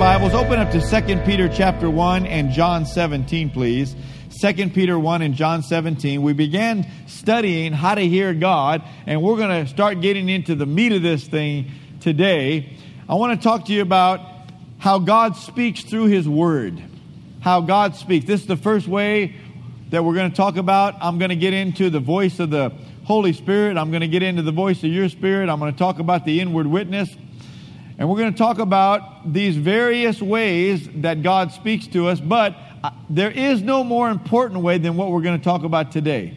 Bibles, open up to 2 Peter chapter 1 and John 17, please. 2 Peter 1 and John 17. We began studying how to hear God, and we're going to start getting into the meat of this thing today. I want to talk to you about how God speaks through His Word. How God speaks. This is the first way that we're going to talk about. I'm going to get into the voice of the Holy Spirit. I'm going to get into the voice of your Spirit. I'm going to talk about the inward witness. And we're going to talk about these various ways that God speaks to us, but uh, there is no more important way than what we're going to talk about today.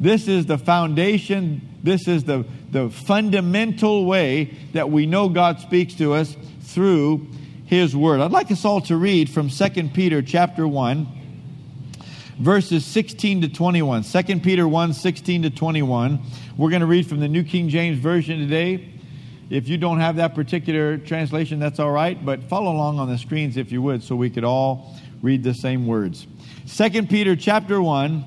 This is the foundation, this is the, the fundamental way that we know God speaks to us through His Word. I'd like us all to read from 2 Peter chapter 1, verses 16 to 21. 2 Peter 1, 16 to 21. We're going to read from the New King James Version today. If you don't have that particular translation, that's all right, but follow along on the screens if you would so we could all read the same words. 2 Peter chapter 1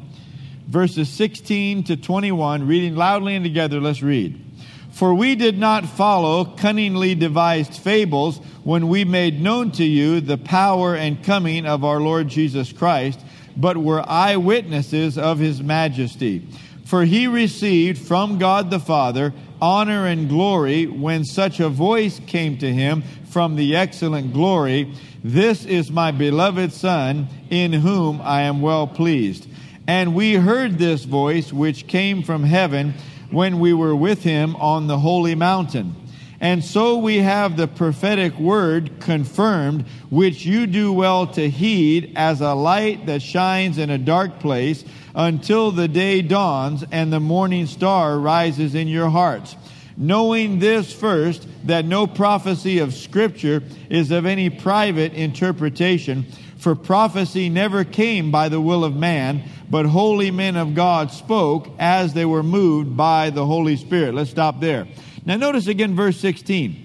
verses 16 to 21 reading loudly and together let's read. For we did not follow cunningly devised fables when we made known to you the power and coming of our Lord Jesus Christ, but were eyewitnesses of his majesty. For he received from God the Father honor and glory when such a voice came to him from the excellent glory This is my beloved Son, in whom I am well pleased. And we heard this voice which came from heaven when we were with him on the holy mountain. And so we have the prophetic word confirmed, which you do well to heed as a light that shines in a dark place until the day dawns and the morning star rises in your hearts. Knowing this first, that no prophecy of Scripture is of any private interpretation, for prophecy never came by the will of man, but holy men of God spoke as they were moved by the Holy Spirit. Let's stop there. Now, notice again verse 16.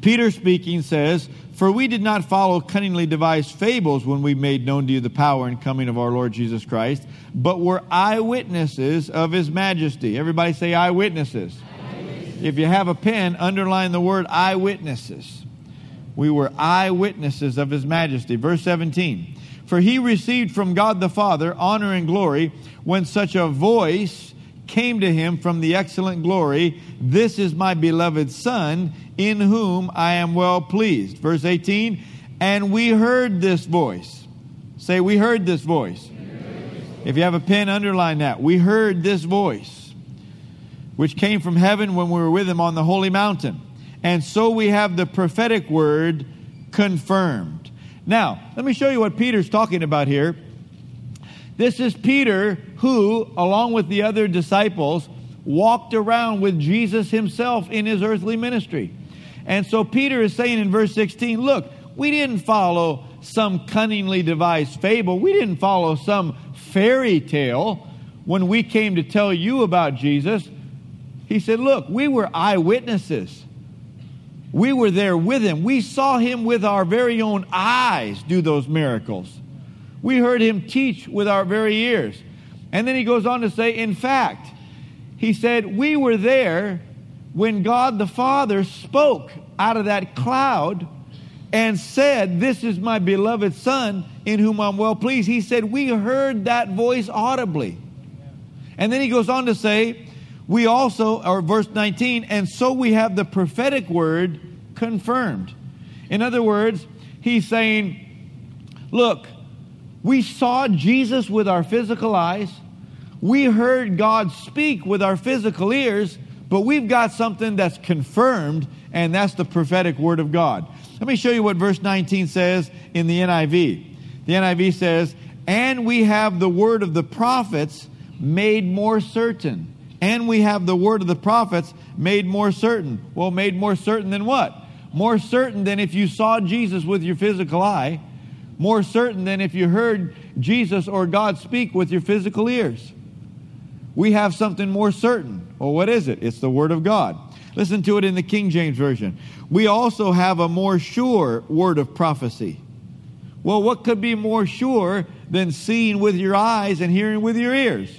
Peter speaking says, For we did not follow cunningly devised fables when we made known to you the power and coming of our Lord Jesus Christ, but were eyewitnesses of his majesty. Everybody say eyewitnesses. eyewitnesses. If you have a pen, underline the word eyewitnesses. We were eyewitnesses of his majesty. Verse 17. For he received from God the Father honor and glory when such a voice came to him from the excellent glory, This is my beloved Son, in whom I am well pleased. Verse 18, and we heard this voice. Say, we heard this voice. If you have a pen, underline that. We heard this voice, which came from heaven when we were with him on the holy mountain. And so we have the prophetic word confirmed. Now, let me show you what Peter's talking about here. This is Peter who, along with the other disciples, walked around with Jesus himself in his earthly ministry. And so Peter is saying in verse 16, look, we didn't follow some cunningly devised fable. We didn't follow some fairy tale when we came to tell you about Jesus. He said, look, we were eyewitnesses. We were there with him. We saw him with our very own eyes do those miracles. We heard him teach with our very ears. And then he goes on to say, in fact, he said, we were there when God the Father spoke out of that cloud and said, This is my beloved Son in whom I'm well pleased. He said, We heard that voice audibly. And then he goes on to say, We also, or verse 19, and so we have the prophetic word confirmed. In other words, he's saying, Look, we saw Jesus with our physical eyes. We heard God speak with our physical ears, but we've got something that's confirmed, and that's the prophetic word of God. Let me show you what verse 19 says in the NIV. The NIV says, And we have the word of the prophets made more certain. And we have the word of the prophets made more certain. Well, made more certain than what? More certain than if you saw Jesus with your physical eye more certain than if you heard Jesus or God speak with your physical ears. We have something more certain. Well, what is it? It's the Word of God. Listen to it in the King James Version. We also have a more sure word of prophecy. Well, what could be more sure than seeing with your eyes and hearing with your ears?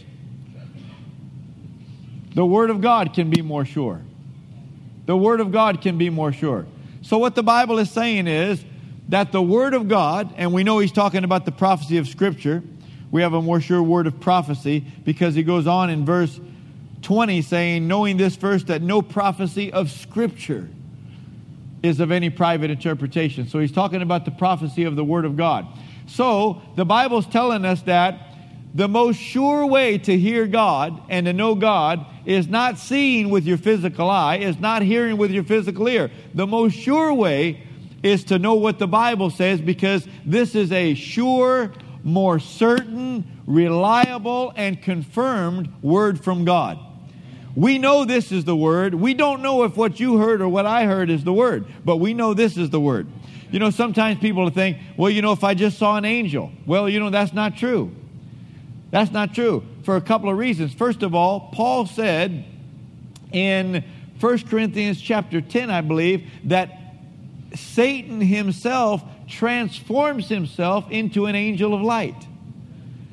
The Word of God can be more sure. The Word of God can be more sure. So, what the Bible is saying is that the Word of God, and we know he's talking about the prophecy of Scripture, we have a more sure word of prophecy because he goes on in verse 20 saying, knowing this first, that no prophecy of Scripture is of any private interpretation. So he's talking about the prophecy of the Word of God. So the Bible's telling us that the most sure way to hear God and to know God is not seeing with your physical eye, is not hearing with your physical ear. The most sure way is to know what the Bible says because this is a sure, more certain, reliable, and confirmed word from God. We know this is the word. We don't know if what you heard or what I heard is the word, but we know this is the word. You know, sometimes people think, well, you know, if I just saw an angel, well, you know, that's not true. That's not true for a couple of reasons. First of all, Paul said in 1 Corinthians chapter 10, I believe, that Satan himself transforms himself into an angel of light.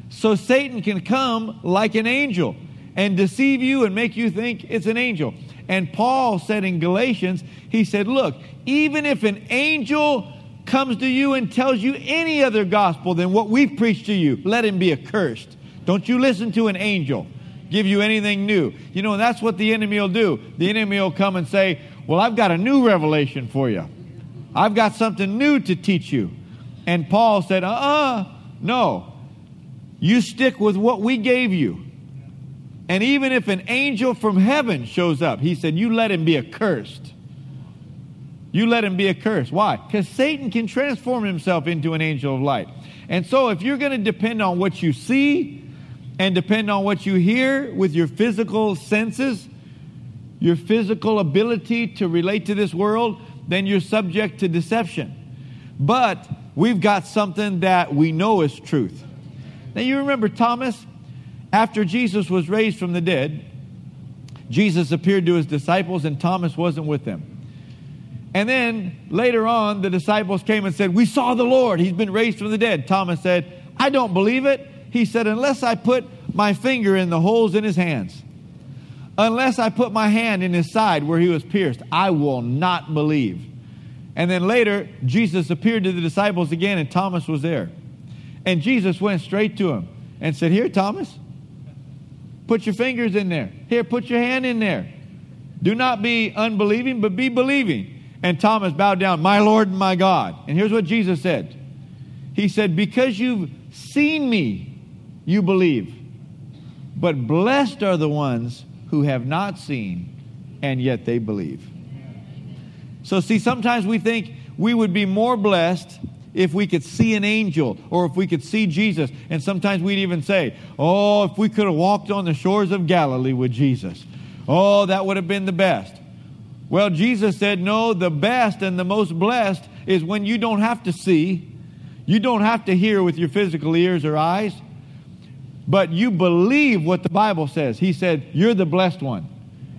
So Satan can come like an angel and deceive you and make you think it's an angel. And Paul said in Galatians, he said, Look, even if an angel comes to you and tells you any other gospel than what we've preached to you, let him be accursed. Don't you listen to an angel give you anything new. You know, that's what the enemy will do. The enemy will come and say, Well, I've got a new revelation for you. I've got something new to teach you. And Paul said, Uh uh-uh, uh no. You stick with what we gave you. And even if an angel from heaven shows up, he said, You let him be accursed. You let him be accursed. Why? Because Satan can transform himself into an angel of light. And so, if you're going to depend on what you see and depend on what you hear with your physical senses, your physical ability to relate to this world, then you're subject to deception. But we've got something that we know is truth. Now, you remember Thomas? After Jesus was raised from the dead, Jesus appeared to his disciples and Thomas wasn't with them. And then later on, the disciples came and said, We saw the Lord. He's been raised from the dead. Thomas said, I don't believe it. He said, Unless I put my finger in the holes in his hands, unless I put my hand in his side where he was pierced, I will not believe. And then later, Jesus appeared to the disciples again, and Thomas was there. And Jesus went straight to him and said, Here, Thomas, Put your fingers in there. Here, put your hand in there. Do not be unbelieving, but be believing. And Thomas bowed down, My Lord and my God. And here's what Jesus said He said, Because you've seen me, you believe. But blessed are the ones who have not seen, and yet they believe. So, see, sometimes we think we would be more blessed if we could see an angel or if we could see Jesus. And sometimes we'd even say, Oh, if we could have walked on the shores of Galilee with Jesus. Oh, that would have been the best. Well, Jesus said, No, the best and the most blessed is when you don't have to see, you don't have to hear with your physical ears or eyes, but you believe what the Bible says. He said, You're the blessed one.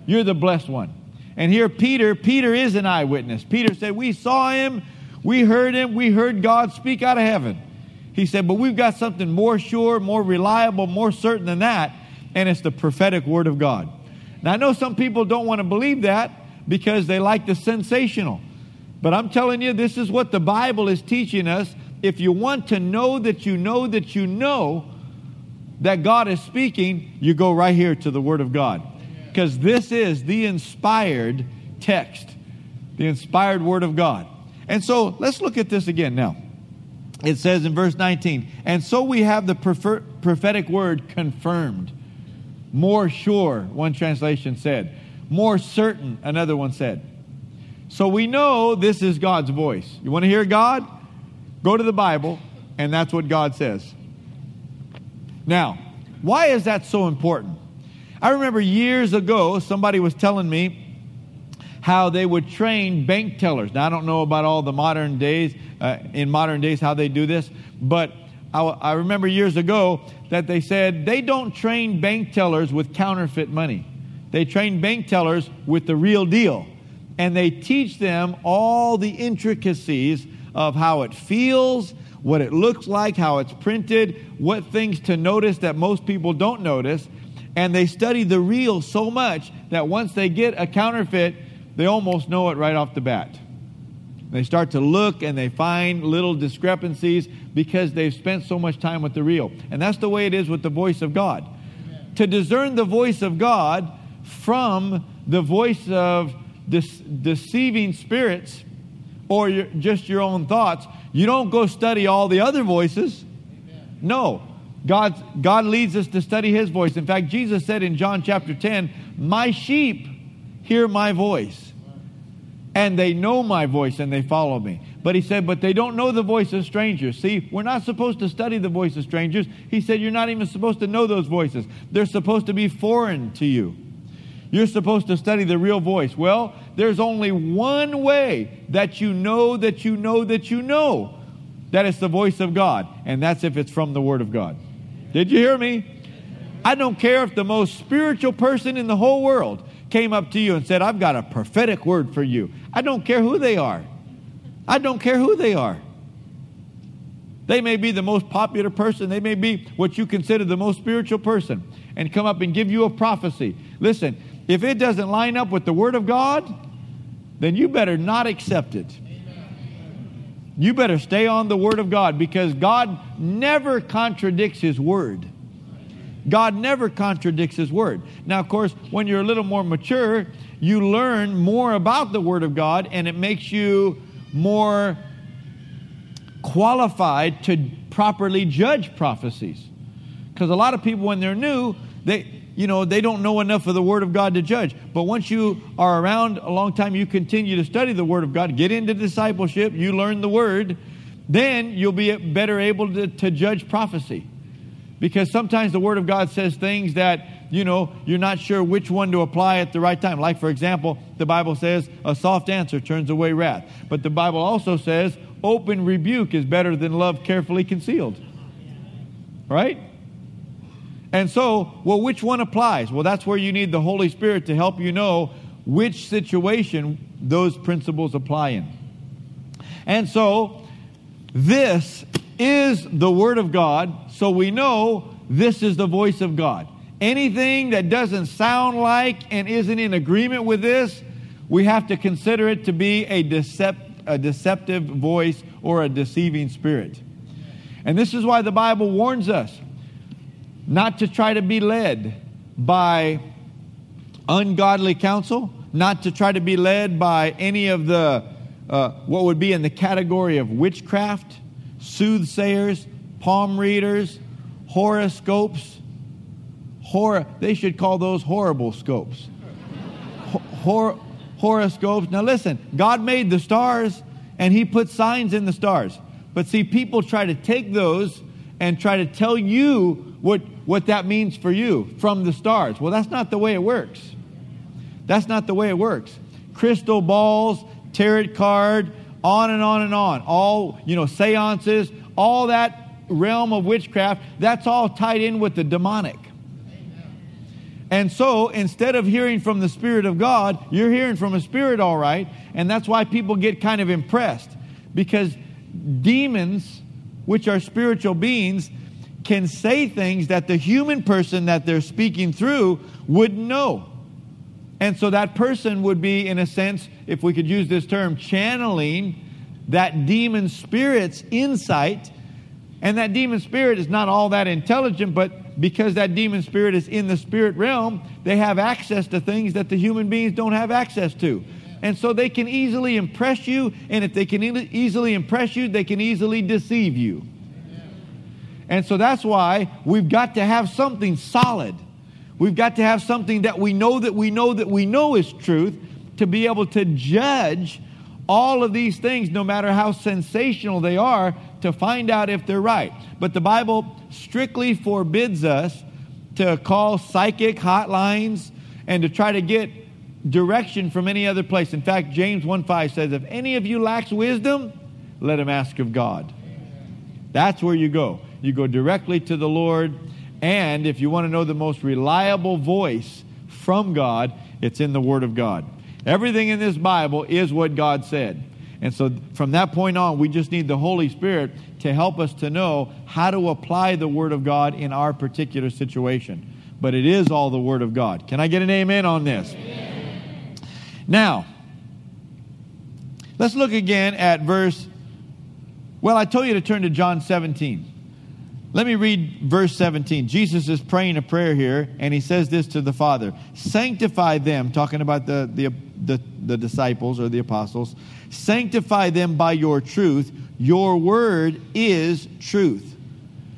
You're the blessed one. And here, Peter, Peter is an eyewitness. Peter said, We saw him we heard him. We heard God speak out of heaven. He said, but we've got something more sure, more reliable, more certain than that, and it's the prophetic word of God. Now, I know some people don't want to believe that because they like the sensational. But I'm telling you, this is what the Bible is teaching us. If you want to know that you know that you know that God is speaking, you go right here to the Word of God. Because this is the inspired text, the inspired Word of God. And so let's look at this again now. It says in verse 19, and so we have the prefer- prophetic word confirmed. More sure, one translation said. More certain, another one said. So we know this is God's voice. You want to hear God? Go to the Bible, and that's what God says. Now, why is that so important? I remember years ago, somebody was telling me how they would train bank tellers. Now, I don't know about all the modern days, uh, in modern days, how they do this, but I, I remember years ago that they said they don't train bank tellers with counterfeit money. They train bank tellers with the real deal. And they teach them all the intricacies of how it feels, what it looks like, how it's printed, what things to notice that most people don't notice. And they study the real so much that once they get a counterfeit, they almost know it right off the bat. They start to look and they find little discrepancies because they've spent so much time with the real. And that's the way it is with the voice of God. Amen. To discern the voice of God from the voice of deceiving spirits or your, just your own thoughts, you don't go study all the other voices. Amen. No. God, God leads us to study His voice. In fact, Jesus said in John chapter 10, My sheep hear my voice, and they know my voice, and they follow me. But He said, But they don't know the voice of strangers. See, we're not supposed to study the voice of strangers. He said, You're not even supposed to know those voices, they're supposed to be foreign to you. You're supposed to study the real voice. Well, there's only one way that you know that you know that you know that it's the voice of God, and that's if it's from the Word of God. Did you hear me? I don't care if the most spiritual person in the whole world came up to you and said, I've got a prophetic word for you. I don't care who they are. I don't care who they are. They may be the most popular person, they may be what you consider the most spiritual person, and come up and give you a prophecy. Listen, if it doesn't line up with the Word of God, then you better not accept it. You better stay on the Word of God because God never contradicts His Word. God never contradicts His Word. Now, of course, when you're a little more mature, you learn more about the Word of God and it makes you more qualified to properly judge prophecies. Because a lot of people, when they're new, they, you know, they don't know enough of the Word of God to judge. But once you are around a long time, you continue to study the Word of God, get into discipleship, you learn the Word, then you'll be better able to, to judge prophecy. Because sometimes the Word of God says things that, you know, you're not sure which one to apply at the right time. Like, for example, the Bible says a soft answer turns away wrath. But the Bible also says open rebuke is better than love carefully concealed. Right? And so, well, which one applies? Well, that's where you need the Holy Spirit to help you know which situation those principles apply in. And so, this is the Word of God, so we know this is the voice of God. Anything that doesn't sound like and isn't in agreement with this, we have to consider it to be a, decept, a deceptive voice or a deceiving spirit. And this is why the Bible warns us not to try to be led by ungodly counsel, not to try to be led by any of the uh, what would be in the category of witchcraft, soothsayers, palm readers, horoscopes. Hor- they should call those horrible scopes. Hor- horoscopes. Now listen, God made the stars and He put signs in the stars. But see, people try to take those and try to tell you what, what that means for you from the stars. Well, that's not the way it works. That's not the way it works. Crystal balls, tarot card, on and on and on. All, you know, seances, all that realm of witchcraft, that's all tied in with the demonic. And so instead of hearing from the Spirit of God, you're hearing from a spirit, all right. And that's why people get kind of impressed because demons, which are spiritual beings, can say things that the human person that they're speaking through wouldn't know. And so that person would be, in a sense, if we could use this term, channeling that demon spirit's insight. And that demon spirit is not all that intelligent, but because that demon spirit is in the spirit realm, they have access to things that the human beings don't have access to. And so they can easily impress you, and if they can e- easily impress you, they can easily deceive you. And so that's why we've got to have something solid. We've got to have something that we know that we know that we know is truth to be able to judge all of these things, no matter how sensational they are, to find out if they're right. But the Bible strictly forbids us to call psychic hotlines and to try to get direction from any other place. In fact, James 1 5 says, If any of you lacks wisdom, let him ask of God. That's where you go. You go directly to the Lord. And if you want to know the most reliable voice from God, it's in the Word of God. Everything in this Bible is what God said. And so from that point on, we just need the Holy Spirit to help us to know how to apply the Word of God in our particular situation. But it is all the Word of God. Can I get an amen on this? Amen. Now, Let's look again at verse. Well, I told you to turn to John 17. Let me read verse 17. Jesus is praying a prayer here, and he says this to the Father Sanctify them, talking about the, the, the, the disciples or the apostles. Sanctify them by your truth. Your word is truth.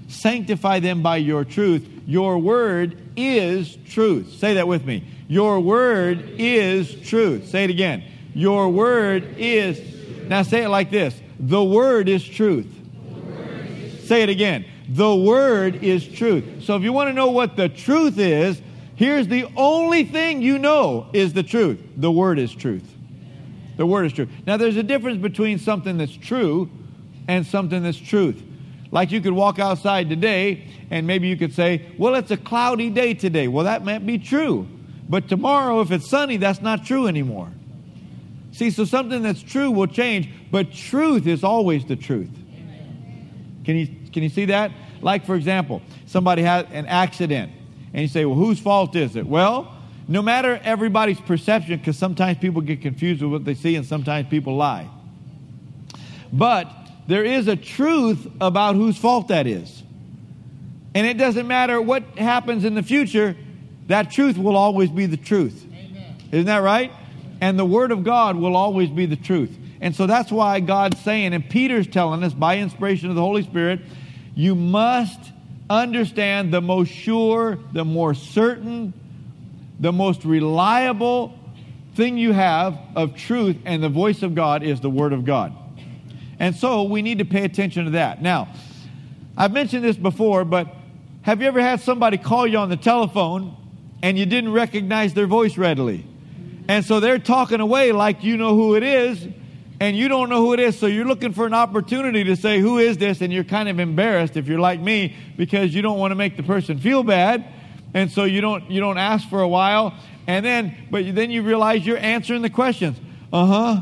Sanctify them by your truth. Your word is truth. Say that with me. Your word is truth. Say it again. Your word is. Now say it like this The word is truth. Say it again. The word is truth. So if you want to know what the truth is, here's the only thing you know is the truth. The word is truth. The word is truth. Now there's a difference between something that's true and something that's truth. Like you could walk outside today and maybe you could say, well, it's a cloudy day today. Well, that might be true. But tomorrow, if it's sunny, that's not true anymore. See, so something that's true will change, but truth is always the truth. Can you, can you see that? Like, for example, somebody had an accident, and you say, well, whose fault is it? Well, no matter everybody's perception, because sometimes people get confused with what they see and sometimes people lie. But there is a truth about whose fault that is. And it doesn't matter what happens in the future, that truth will always be the truth. Amen. Isn't that right? And the Word of God will always be the truth. And so that's why God's saying, and Peter's telling us by inspiration of the Holy Spirit, you must understand the most sure, the more certain, the most reliable thing you have of truth, and the voice of God is the Word of God. And so we need to pay attention to that. Now, I've mentioned this before, but have you ever had somebody call you on the telephone and you didn't recognize their voice readily? And so they're talking away like you know who it is, and you don't know who it is. So you're looking for an opportunity to say, Who is this? And you're kind of embarrassed if you're like me because you don't want to make the person feel bad. And so you don't you don't ask for a while. And then but then you realize you're answering the questions. Uh-huh.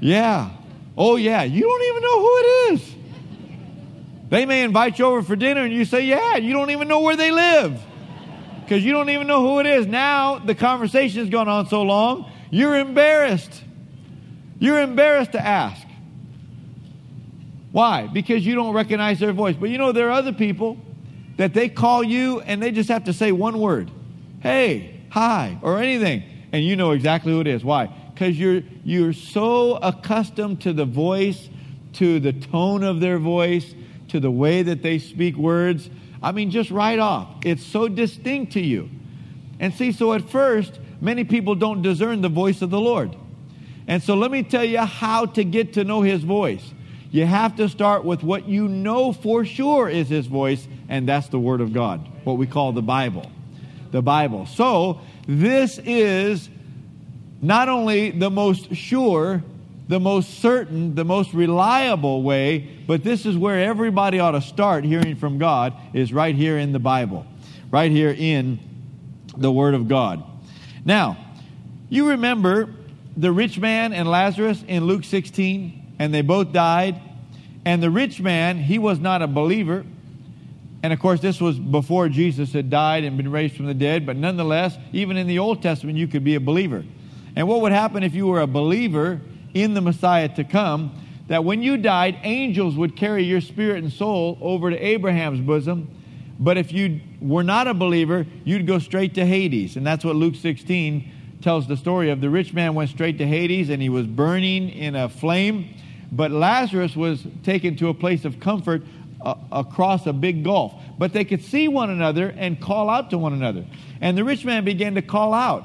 Yeah. Oh, yeah, you don't even know who it is. They may invite you over for dinner and you say, Yeah, you don't even know where they live because you don't even know who it is. Now the conversation has gone on so long, you're embarrassed. You're embarrassed to ask. Why? Because you don't recognize their voice. But you know, there are other people that they call you and they just have to say one word hey, hi, or anything, and you know exactly who it is. Why? because you're, you're so accustomed to the voice, to the tone of their voice, to the way that they speak words. I mean, just right off. It's so distinct to you. And see, so at first, many people don't discern the voice of the Lord. And so let me tell you how to get to know his voice. You have to start with what you know for sure is his voice, and that's the Word of God, what we call the Bible. The Bible. So, this is not only the most sure, the most certain, the most reliable way, but this is where everybody ought to start hearing from God is right here in the Bible, right here in the Word of God. Now, you remember the rich man and Lazarus in Luke 16, and they both died. And the rich man, he was not a believer. And of course, this was before Jesus had died and been raised from the dead, but nonetheless, even in the Old Testament, you could be a believer. And what would happen if you were a believer in the Messiah to come? That when you died, angels would carry your spirit and soul over to Abraham's bosom. But if you were not a believer, you'd go straight to Hades. And that's what Luke 16 tells the story of. The rich man went straight to Hades and he was burning in a flame. But Lazarus was taken to a place of comfort uh, across a big gulf. But they could see one another and call out to one another. And the rich man began to call out.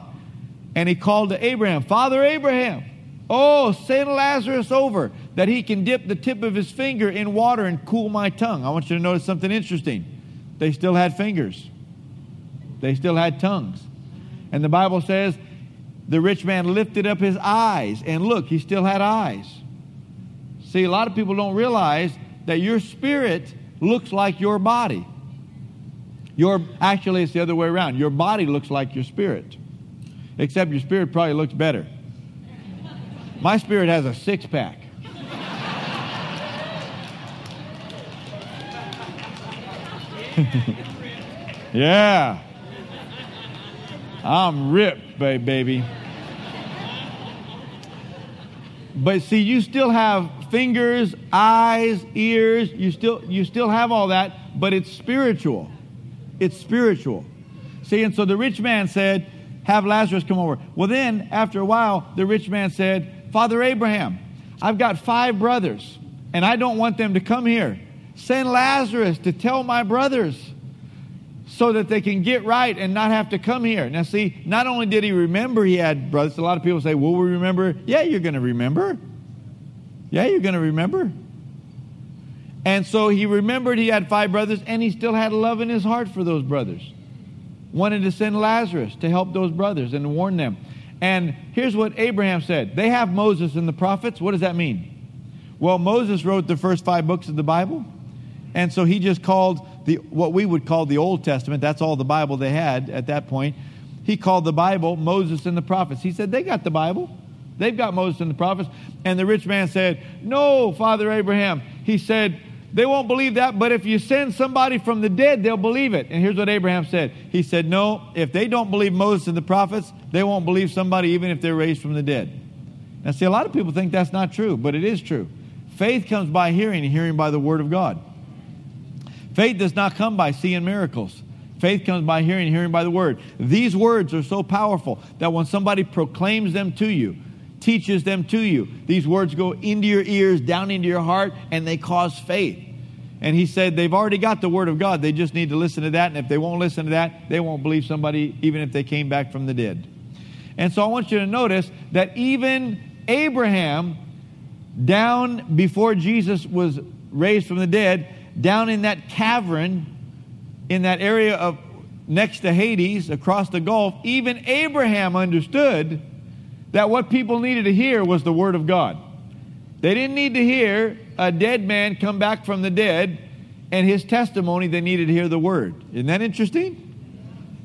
And he called to Abraham, Father Abraham, oh, send Lazarus over that he can dip the tip of his finger in water and cool my tongue. I want you to notice something interesting. They still had fingers, they still had tongues. And the Bible says the rich man lifted up his eyes, and look, he still had eyes. See, a lot of people don't realize that your spirit looks like your body. Your actually it's the other way around. Your body looks like your spirit except your spirit probably looks better. My spirit has a six pack. yeah. I'm ripped, baby. But see, you still have fingers, eyes, ears, you still you still have all that, but it's spiritual. It's spiritual. See, and so the rich man said, Have Lazarus come over. Well, then, after a while, the rich man said, Father Abraham, I've got five brothers, and I don't want them to come here. Send Lazarus to tell my brothers so that they can get right and not have to come here. Now, see, not only did he remember he had brothers, a lot of people say, Will we remember? Yeah, you're going to remember. Yeah, you're going to remember. And so he remembered he had five brothers, and he still had love in his heart for those brothers. Wanted to send Lazarus to help those brothers and warn them. And here's what Abraham said They have Moses and the prophets. What does that mean? Well, Moses wrote the first five books of the Bible. And so he just called the, what we would call the Old Testament, that's all the Bible they had at that point. He called the Bible Moses and the prophets. He said, They got the Bible. They've got Moses and the prophets. And the rich man said, No, Father Abraham. He said, They won't believe that, but if you send somebody from the dead, they'll believe it. And here's what Abraham said He said, No, if they don't believe Moses and the prophets, they won't believe somebody even if they're raised from the dead. Now, see, a lot of people think that's not true, but it is true. Faith comes by hearing, and hearing by the Word of God. Faith does not come by seeing miracles. Faith comes by hearing, hearing by the Word. These words are so powerful that when somebody proclaims them to you, teaches them to you, these words go into your ears, down into your heart, and they cause faith. And he said they've already got the Word of God. They just need to listen to that. And if they won't listen to that, they won't believe somebody, even if they came back from the dead. And so I want you to notice that even Abraham, down before Jesus was raised from the dead, down in that cavern, in that area of next to Hades, across the Gulf, even Abraham understood that what people needed to hear was the Word of God. They didn't need to hear a dead man come back from the dead and his testimony, they needed to hear the Word. Isn't that interesting?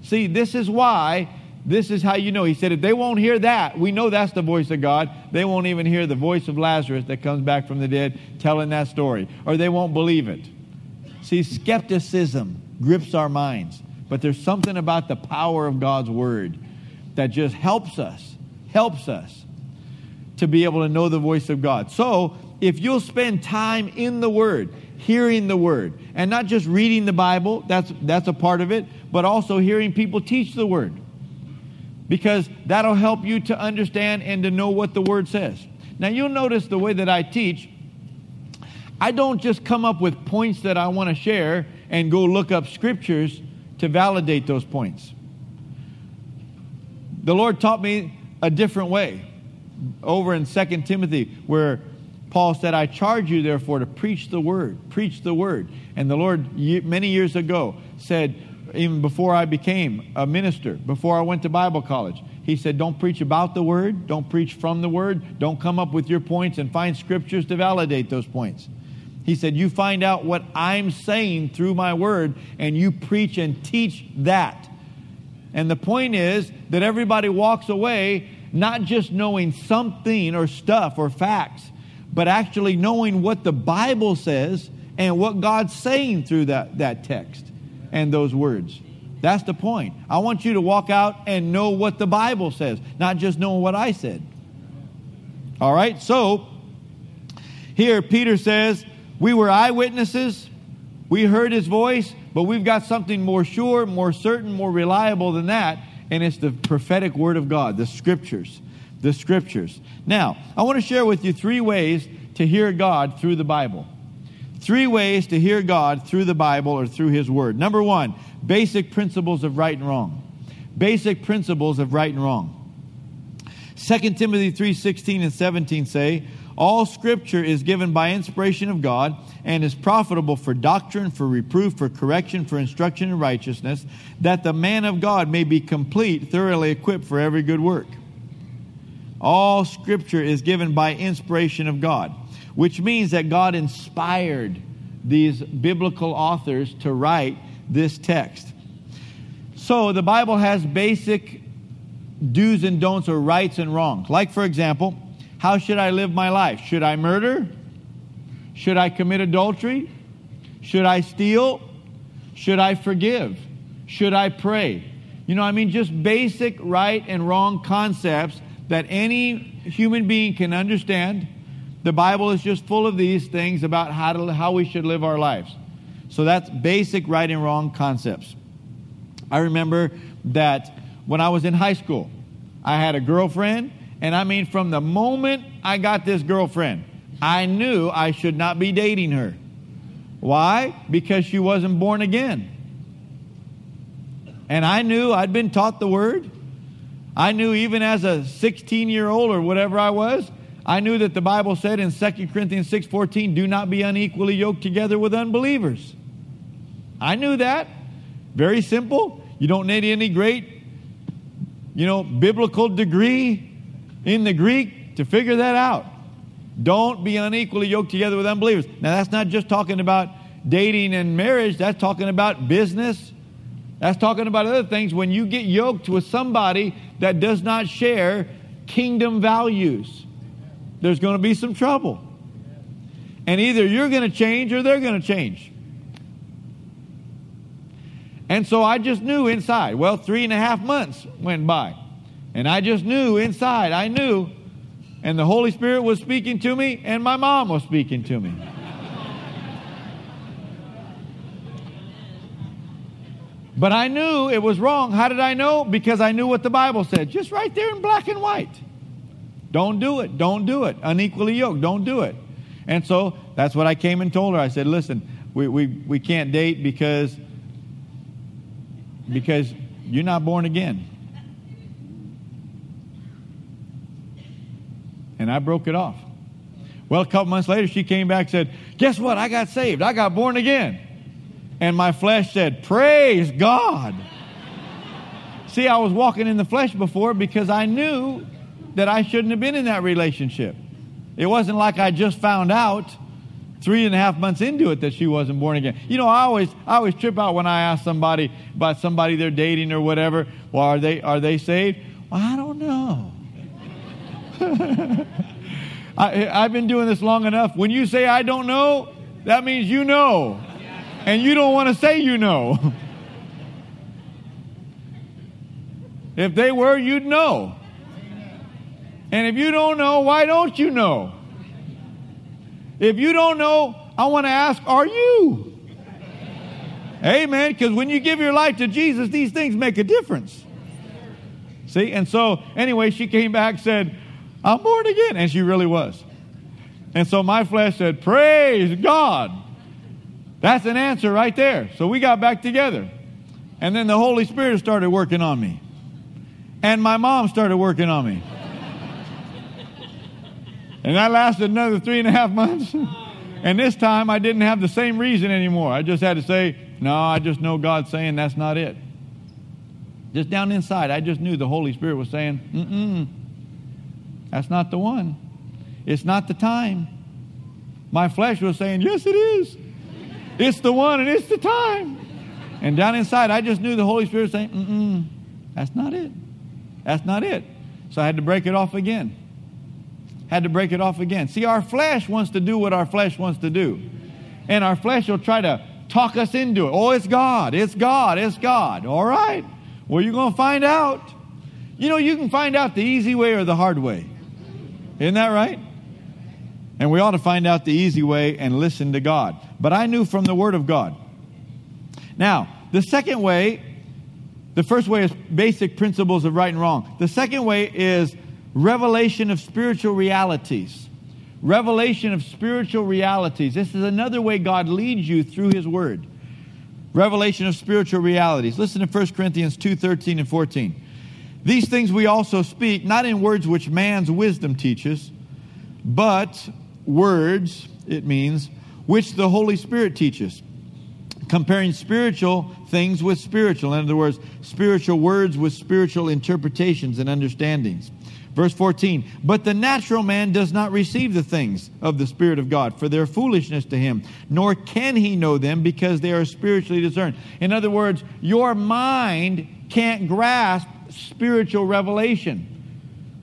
See, this is why, this is how you know. He said, if they won't hear that, we know that's the voice of God. They won't even hear the voice of Lazarus that comes back from the dead telling that story, or they won't believe it. See, skepticism grips our minds, but there's something about the power of God's Word that just helps us, helps us to be able to know the voice of God. So, if you'll spend time in the Word, hearing the Word, and not just reading the Bible, that's, that's a part of it, but also hearing people teach the Word. Because that'll help you to understand and to know what the Word says. Now, you'll notice the way that I teach, I don't just come up with points that I want to share and go look up scriptures to validate those points. The Lord taught me a different way over in 2 Timothy, where Paul said, I charge you, therefore, to preach the word. Preach the word. And the Lord, many years ago, said, even before I became a minister, before I went to Bible college, he said, Don't preach about the word, don't preach from the word, don't come up with your points and find scriptures to validate those points. He said, You find out what I'm saying through my word, and you preach and teach that. And the point is that everybody walks away not just knowing something or stuff or facts, but actually knowing what the Bible says and what God's saying through that, that text and those words. That's the point. I want you to walk out and know what the Bible says, not just knowing what I said. All right, so here Peter says, we were eyewitnesses. We heard his voice, but we've got something more sure, more certain, more reliable than that, and it's the prophetic word of God, the scriptures. The scriptures. Now, I want to share with you three ways to hear God through the Bible. Three ways to hear God through the Bible or through his word. Number one, basic principles of right and wrong. Basic principles of right and wrong. 2 Timothy 3 16 and 17 say, all scripture is given by inspiration of God and is profitable for doctrine, for reproof, for correction, for instruction in righteousness, that the man of God may be complete, thoroughly equipped for every good work. All scripture is given by inspiration of God, which means that God inspired these biblical authors to write this text. So the Bible has basic do's and don'ts or rights and wrongs. Like, for example, how should I live my life? Should I murder? Should I commit adultery? Should I steal? Should I forgive? Should I pray? You know, I mean, just basic right and wrong concepts that any human being can understand. The Bible is just full of these things about how, to, how we should live our lives. So that's basic right and wrong concepts. I remember that when I was in high school, I had a girlfriend, and I mean, from the moment I got this girlfriend, I knew I should not be dating her. Why? Because she wasn't born again. And I knew I'd been taught the word. I knew even as a 16 year old or whatever I was, I knew that the Bible said in 2 Corinthians 6:14, "Do not be unequally yoked together with unbelievers." I knew that. Very simple. You don't need any great, you know, biblical degree in the Greek to figure that out. Don't be unequally yoked together with unbelievers. Now, that's not just talking about dating and marriage, that's talking about business. That's talking about other things. When you get yoked with somebody that does not share kingdom values, there's going to be some trouble. And either you're going to change or they're going to change. And so I just knew inside. Well, three and a half months went by. And I just knew inside. I knew and the Holy Spirit was speaking to me, and my mom was speaking to me. But I knew it was wrong. How did I know? Because I knew what the Bible said, just right there in black and white. Don't do it. Don't do it. Unequally yoked. Don't do it. And so that's what I came and told her. I said, listen, we, we, we can't date because, because you're not born again. And I broke it off. Well, a couple months later, she came back and said, Guess what? I got saved. I got born again. And my flesh said, Praise God. See, I was walking in the flesh before because I knew that I shouldn't have been in that relationship. It wasn't like I just found out three and a half months into it that she wasn't born again. You know, I always I always trip out when I ask somebody about somebody they're dating or whatever. Well, are they are they saved? Well, I don't know. I, I've been doing this long enough. When you say I don't know, that means you know. And you don't want to say you know. If they were, you'd know. And if you don't know, why don't you know? If you don't know, I want to ask, are you? Amen. Because when you give your life to Jesus, these things make a difference. See? And so, anyway, she came back said, I'm born again. And she really was. And so my flesh said, Praise God. That's an answer right there. So we got back together. And then the Holy Spirit started working on me. And my mom started working on me. and that lasted another three and a half months. and this time I didn't have the same reason anymore. I just had to say, No, I just know God's saying that's not it. Just down inside, I just knew the Holy Spirit was saying, Mm mm. That's not the one. It's not the time. My flesh was saying, Yes, it is. It's the one and it's the time. And down inside, I just knew the Holy Spirit saying, Mm-mm, that's not it. That's not it. So I had to break it off again. Had to break it off again. See, our flesh wants to do what our flesh wants to do. And our flesh will try to talk us into it. Oh, it's God. It's God. It's God. All right. Well, you're going to find out. You know, you can find out the easy way or the hard way. Isn't that right? And we ought to find out the easy way and listen to God. But I knew from the Word of God. Now, the second way, the first way is basic principles of right and wrong. The second way is revelation of spiritual realities. Revelation of spiritual realities. This is another way God leads you through His Word. Revelation of spiritual realities. Listen to 1 Corinthians 2 13 and 14. These things we also speak, not in words which man's wisdom teaches, but words, it means, which the Holy Spirit teaches, comparing spiritual things with spiritual. In other words, spiritual words with spiritual interpretations and understandings. Verse 14, but the natural man does not receive the things of the Spirit of God, for their foolishness to him, nor can he know them because they are spiritually discerned. In other words, your mind can't grasp spiritual revelation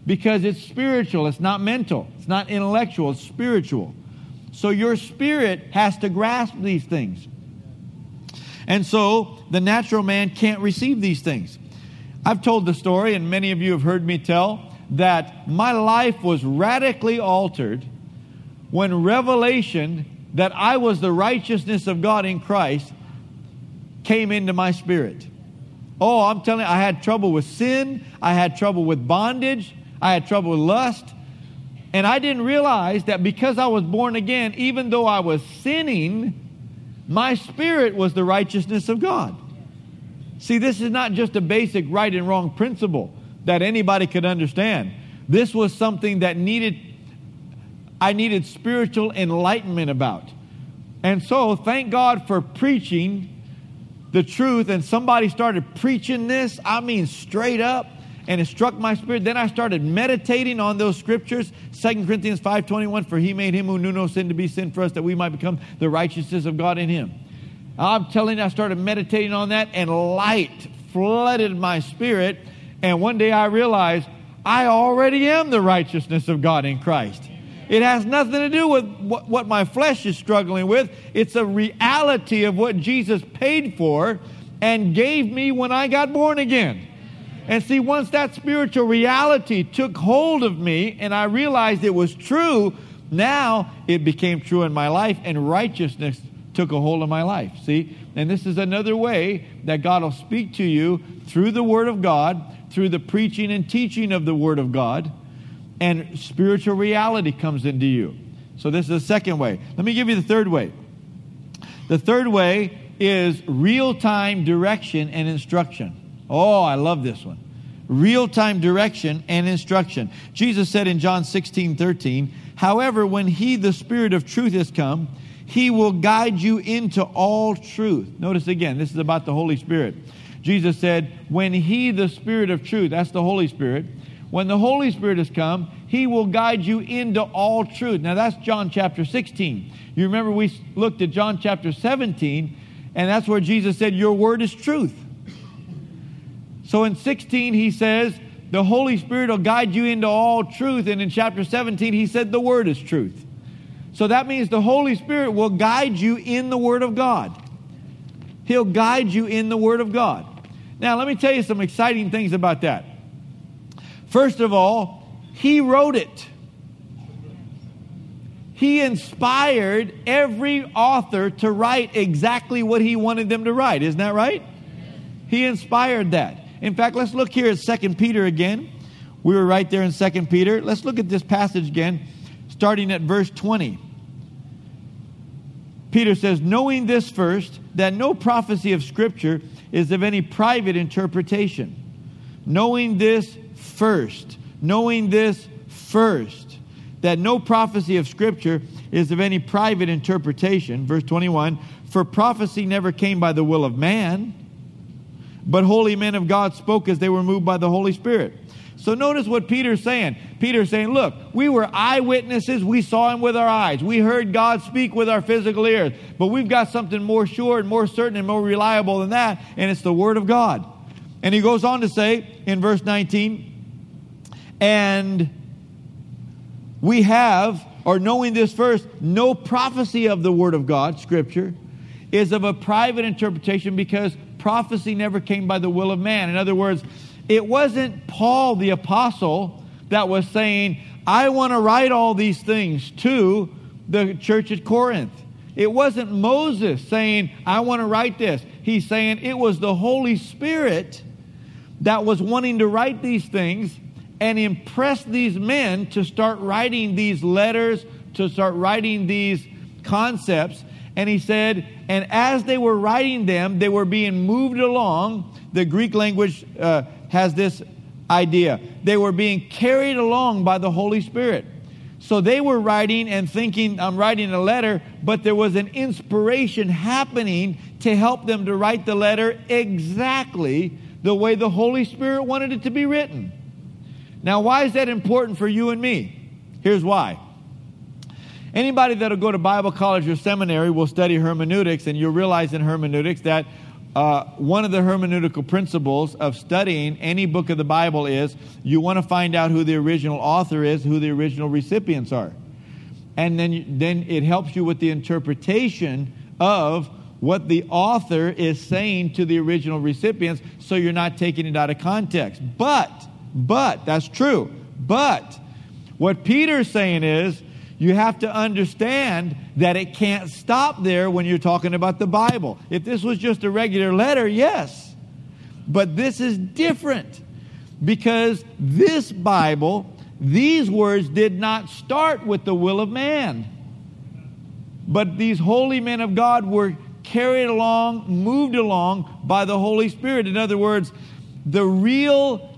because it's spiritual, it's not mental, it's not intellectual, it's spiritual. So your spirit has to grasp these things. And so the natural man can't receive these things. I've told the story, and many of you have heard me tell, that my life was radically altered when revelation that I was the righteousness of God in Christ came into my spirit. Oh, I'm telling you, I had trouble with sin, I had trouble with bondage, I had trouble with lust. And I didn't realize that because I was born again, even though I was sinning, my spirit was the righteousness of God. See, this is not just a basic right and wrong principle that anybody could understand. This was something that needed I needed spiritual enlightenment about. And so, thank God for preaching the truth and somebody started preaching this, I mean straight up, and it struck my spirit. Then I started meditating on those scriptures. 2 Corinthians 5:21 for he made him who knew no sin to be sin for us that we might become the righteousness of God in him. I'm telling you, I started meditating on that, and light flooded my spirit. And one day I realized I already am the righteousness of God in Christ. It has nothing to do with what, what my flesh is struggling with. It's a reality of what Jesus paid for and gave me when I got born again. And see, once that spiritual reality took hold of me and I realized it was true, now it became true in my life and righteousness took a hold of my life. See? And this is another way that God will speak to you through the Word of God, through the preaching and teaching of the Word of God, and spiritual reality comes into you. So, this is the second way. Let me give you the third way. The third way is real time direction and instruction. Oh, I love this one. Real time direction and instruction. Jesus said in John 16 13, However, when He, the Spirit of truth, has come, he will guide you into all truth. Notice again, this is about the Holy Spirit. Jesus said, When He, the Spirit of truth, that's the Holy Spirit, when the Holy Spirit has come, He will guide you into all truth. Now that's John chapter 16. You remember we looked at John chapter 17, and that's where Jesus said, Your word is truth. So in 16, He says, The Holy Spirit will guide you into all truth. And in chapter 17, He said, The word is truth. So that means the Holy Spirit will guide you in the Word of God. He'll guide you in the Word of God. Now, let me tell you some exciting things about that. First of all, He wrote it. He inspired every author to write exactly what he wanted them to write. Isn't that right? He inspired that. In fact, let's look here at 2 Peter again. We were right there in 2 Peter. Let's look at this passage again starting at verse 20. Peter says, Knowing this first, that no prophecy of Scripture is of any private interpretation. Knowing this first, knowing this first, that no prophecy of Scripture is of any private interpretation. Verse 21 For prophecy never came by the will of man, but holy men of God spoke as they were moved by the Holy Spirit. So notice what Peter's saying. Peter's saying, Look, we were eyewitnesses. We saw him with our eyes. We heard God speak with our physical ears. But we've got something more sure and more certain and more reliable than that, and it's the Word of God. And he goes on to say in verse 19, And we have, or knowing this first, no prophecy of the Word of God, Scripture, is of a private interpretation because prophecy never came by the will of man. In other words, it wasn't Paul the apostle that was saying, I want to write all these things to the church at Corinth. It wasn't Moses saying, I want to write this. He's saying it was the Holy Spirit that was wanting to write these things and impress these men to start writing these letters, to start writing these concepts. And he said, and as they were writing them, they were being moved along. The Greek language uh, has this idea. They were being carried along by the Holy Spirit. So they were writing and thinking, I'm writing a letter, but there was an inspiration happening to help them to write the letter exactly the way the Holy Spirit wanted it to be written. Now, why is that important for you and me? Here's why. Anybody that'll go to Bible college or seminary will study hermeneutics, and you'll realize in hermeneutics that uh, one of the hermeneutical principles of studying any book of the Bible is you want to find out who the original author is, who the original recipients are. And then, then it helps you with the interpretation of what the author is saying to the original recipients so you're not taking it out of context. But, but, that's true. But what Peter's saying is, you have to understand that it can't stop there when you're talking about the Bible. If this was just a regular letter, yes. But this is different because this Bible, these words did not start with the will of man. But these holy men of God were carried along, moved along by the Holy Spirit. In other words, the real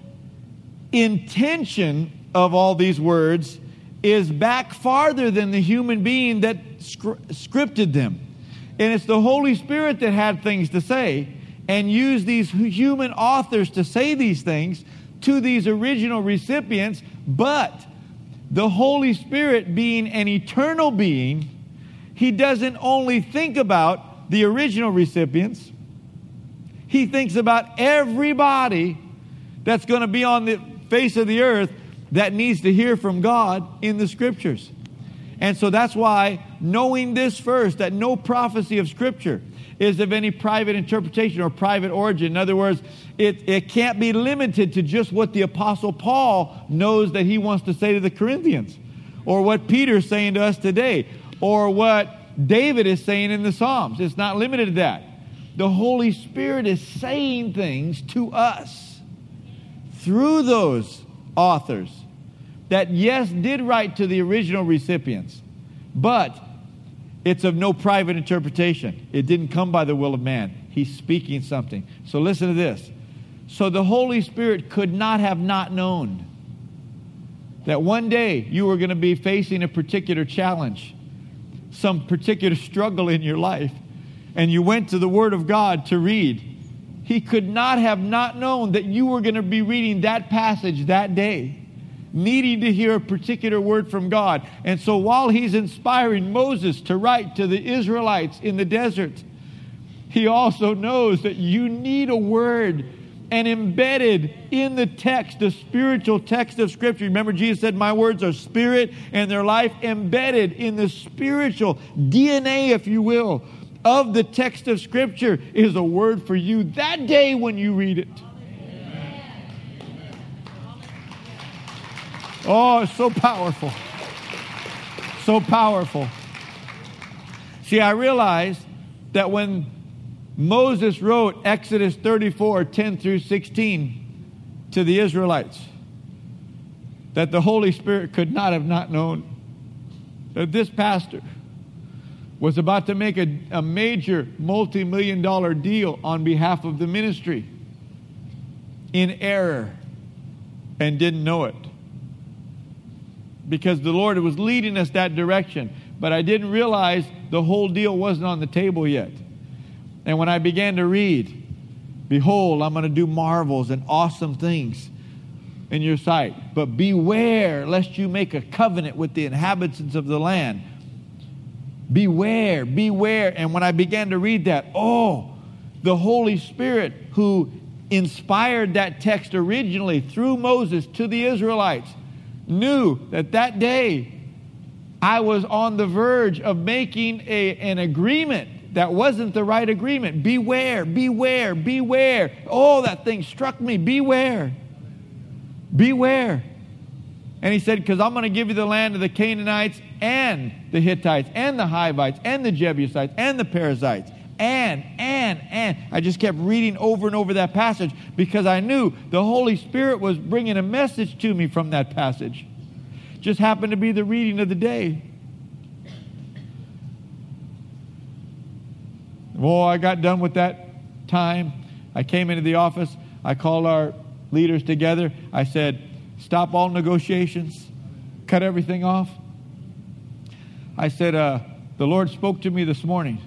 intention of all these words is back farther than the human being that scripted them. And it's the Holy Spirit that had things to say and used these human authors to say these things to these original recipients. But the Holy Spirit, being an eternal being, he doesn't only think about the original recipients, he thinks about everybody that's going to be on the face of the earth that needs to hear from God in the scriptures. And so that's why knowing this first, that no prophecy of scripture is of any private interpretation or private origin. In other words, it, it can't be limited to just what the Apostle Paul knows that he wants to say to the Corinthians, or what Peter's saying to us today, or what David is saying in the Psalms. It's not limited to that. The Holy Spirit is saying things to us through those authors that, yes, did write to the original recipients, but it's of no private interpretation. It didn't come by the will of man. He's speaking something. So listen to this. So the Holy Spirit could not have not known that one day you were going to be facing a particular challenge, some particular struggle in your life, and you went to the Word of God to read. He could not have not known that you were going to be reading that passage that day needing to hear a particular word from God. And so while he's inspiring Moses to write to the Israelites in the desert, he also knows that you need a word and embedded in the text, the spiritual text of Scripture. Remember, Jesus said, My words are spirit and they're life, embedded in the spiritual DNA, if you will, of the text of Scripture is a word for you that day when you read it. Oh, it's so powerful. So powerful. See, I realize that when Moses wrote Exodus 34 10 through 16 to the Israelites, that the Holy Spirit could not have not known that this pastor was about to make a, a major multi million dollar deal on behalf of the ministry in error and didn't know it because the Lord was leading us that direction. But I didn't realize the whole deal wasn't on the table yet. And when I began to read, Behold, I'm going to do marvels and awesome things in your sight. But beware lest you make a covenant with the inhabitants of the land. Beware, beware. And when I began to read that, oh, the Holy Spirit who inspired that text originally through Moses to the Israelites knew that that day I was on the verge of making a, an agreement that wasn't the right agreement. Beware, beware, beware. Oh, that thing struck me. Beware. Beware. And he said, Because I'm going to give you the land of the Canaanites and the Hittites and the Hivites and the Jebusites and the Perizzites. And, and, and. I just kept reading over and over that passage because I knew the Holy Spirit was bringing a message to me from that passage. Just happened to be the reading of the day. Well, I got done with that time. I came into the office. I called our leaders together. I said, Stop all negotiations, cut everything off. I said, uh, The Lord spoke to me this morning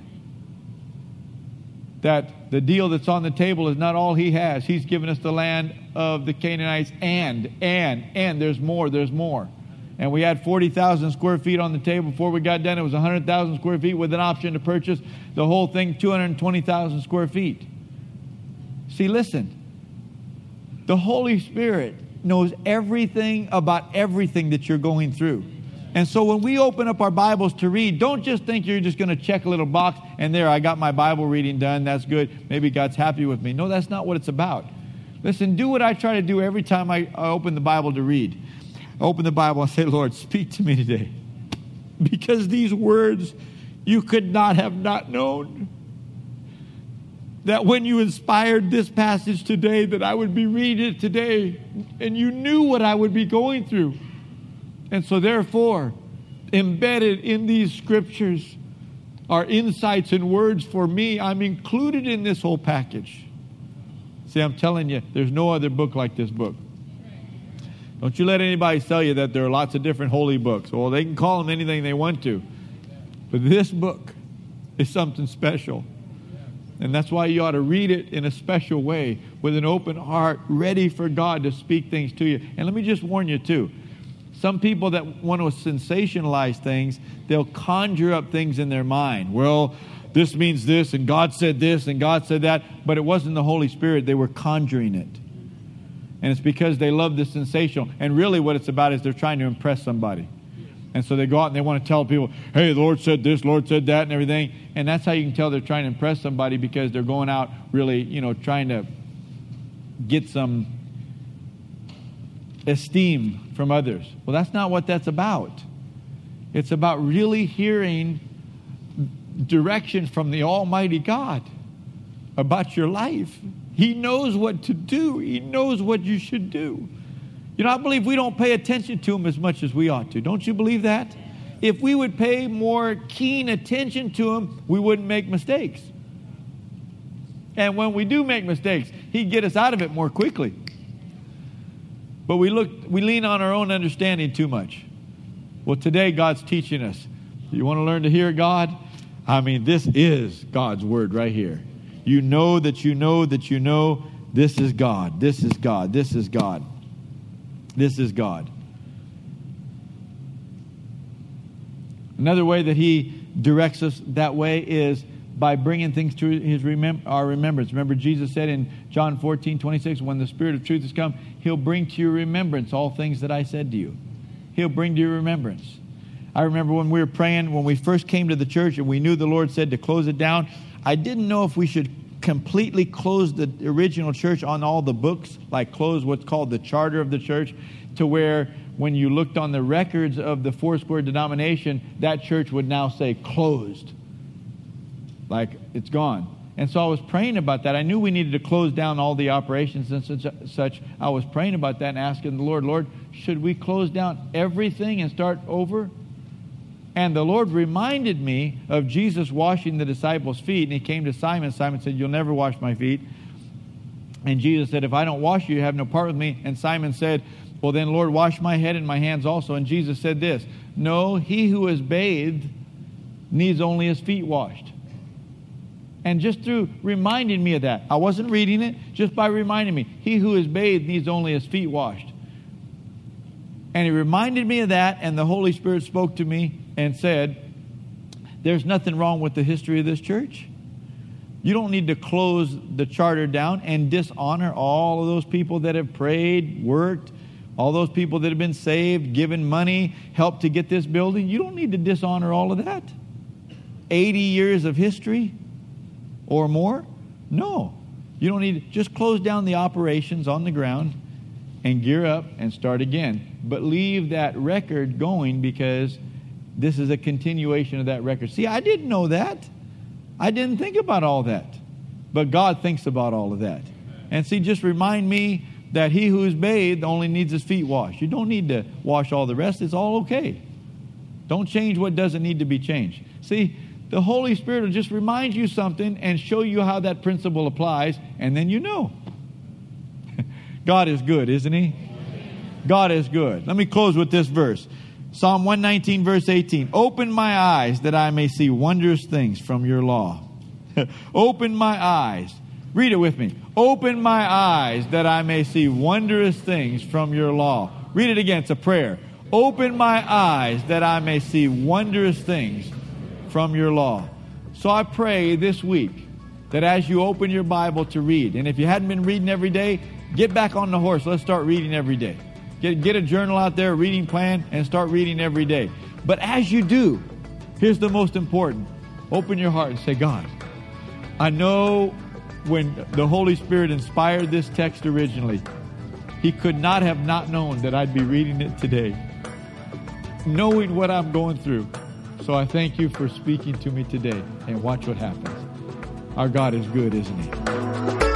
that the deal that's on the table is not all he has. He's given us the land of the Canaanites and, and, and there's more, there's more. And we had 40,000 square feet on the table. Before we got done, it was 100,000 square feet with an option to purchase the whole thing, 220,000 square feet. See, listen. The Holy Spirit knows everything about everything that you're going through. And so when we open up our Bibles to read, don't just think you're just going to check a little box and there, I got my Bible reading done. That's good. Maybe God's happy with me. No, that's not what it's about. Listen, do what I try to do every time I open the Bible to read. open the Bible and say, Lord, speak to me today. Because these words you could not have not known. That when you inspired this passage today, that I would be reading it today, and you knew what I would be going through. And so, therefore, embedded in these scriptures are insights and words for me. I'm included in this whole package. See, I'm telling you, there's no other book like this book. Don't you let anybody tell you that there are lots of different holy books. Well, they can call them anything they want to. But this book is something special. And that's why you ought to read it in a special way, with an open heart, ready for God to speak things to you. And let me just warn you, too. Some people that want to sensationalize things, they'll conjure up things in their mind. Well, this means this, and God said this, and God said that, but it wasn't the Holy Spirit. They were conjuring it. And it's because they love the sensational. And really, what it's about is they're trying to impress somebody. And so they go out and they want to tell people, hey, the Lord said this, Lord said that, and everything. And that's how you can tell they're trying to impress somebody because they're going out really, you know, trying to get some esteem from others. Well, that's not what that's about. It's about really hearing direction from the Almighty God about your life. He knows what to do, He knows what you should do. You know, I believe we don't pay attention to Him as much as we ought to. Don't you believe that? If we would pay more keen attention to Him, we wouldn't make mistakes. And when we do make mistakes, He'd get us out of it more quickly. But we look, we lean on our own understanding too much. Well, today God's teaching us. You want to learn to hear God? I mean, this is God's word right here. You know that you know that you know this is God. This is God. This is God. This is God. Another way that He directs us that way is by bringing things to his remem- our remembrance. Remember, Jesus said in John 14, 26, when the Spirit of truth has come, He'll bring to your remembrance all things that I said to you. He'll bring to your remembrance. I remember when we were praying, when we first came to the church and we knew the Lord said to close it down, I didn't know if we should completely close the original church on all the books, like close what's called the charter of the church, to where when you looked on the records of the Foursquare denomination, that church would now say closed. Like it's gone. And so I was praying about that. I knew we needed to close down all the operations and such, such. I was praying about that and asking the Lord, Lord, should we close down everything and start over? And the Lord reminded me of Jesus washing the disciples' feet. And he came to Simon. Simon said, You'll never wash my feet. And Jesus said, If I don't wash you, you have no part with me. And Simon said, Well, then, Lord, wash my head and my hands also. And Jesus said this No, he who is bathed needs only his feet washed. And just through reminding me of that, I wasn't reading it, just by reminding me, he who is bathed needs only his feet washed. And he reminded me of that, and the Holy Spirit spoke to me and said, There's nothing wrong with the history of this church. You don't need to close the charter down and dishonor all of those people that have prayed, worked, all those people that have been saved, given money, helped to get this building. You don't need to dishonor all of that. 80 years of history or more? No. You don't need just close down the operations on the ground and gear up and start again. But leave that record going because this is a continuation of that record. See, I didn't know that. I didn't think about all that. But God thinks about all of that. And see, just remind me that he who is bathed only needs his feet washed. You don't need to wash all the rest, it's all okay. Don't change what doesn't need to be changed. See, the Holy Spirit will just remind you something and show you how that principle applies, and then you know. God is good, isn't He? God is good. Let me close with this verse. Psalm 119, verse 18. Open my eyes that I may see wondrous things from your law. Open my eyes. Read it with me. Open my eyes that I may see wondrous things from your law. Read it again. It's a prayer. Open my eyes that I may see wondrous things from your law. So I pray this week that as you open your Bible to read, and if you hadn't been reading every day, get back on the horse. Let's start reading every day. Get, get a journal out there, reading plan, and start reading every day. But as you do, here's the most important open your heart and say, God, I know when the Holy Spirit inspired this text originally, He could not have not known that I'd be reading it today, knowing what I'm going through. So I thank you for speaking to me today, and watch what happens. Our God is good, isn't He?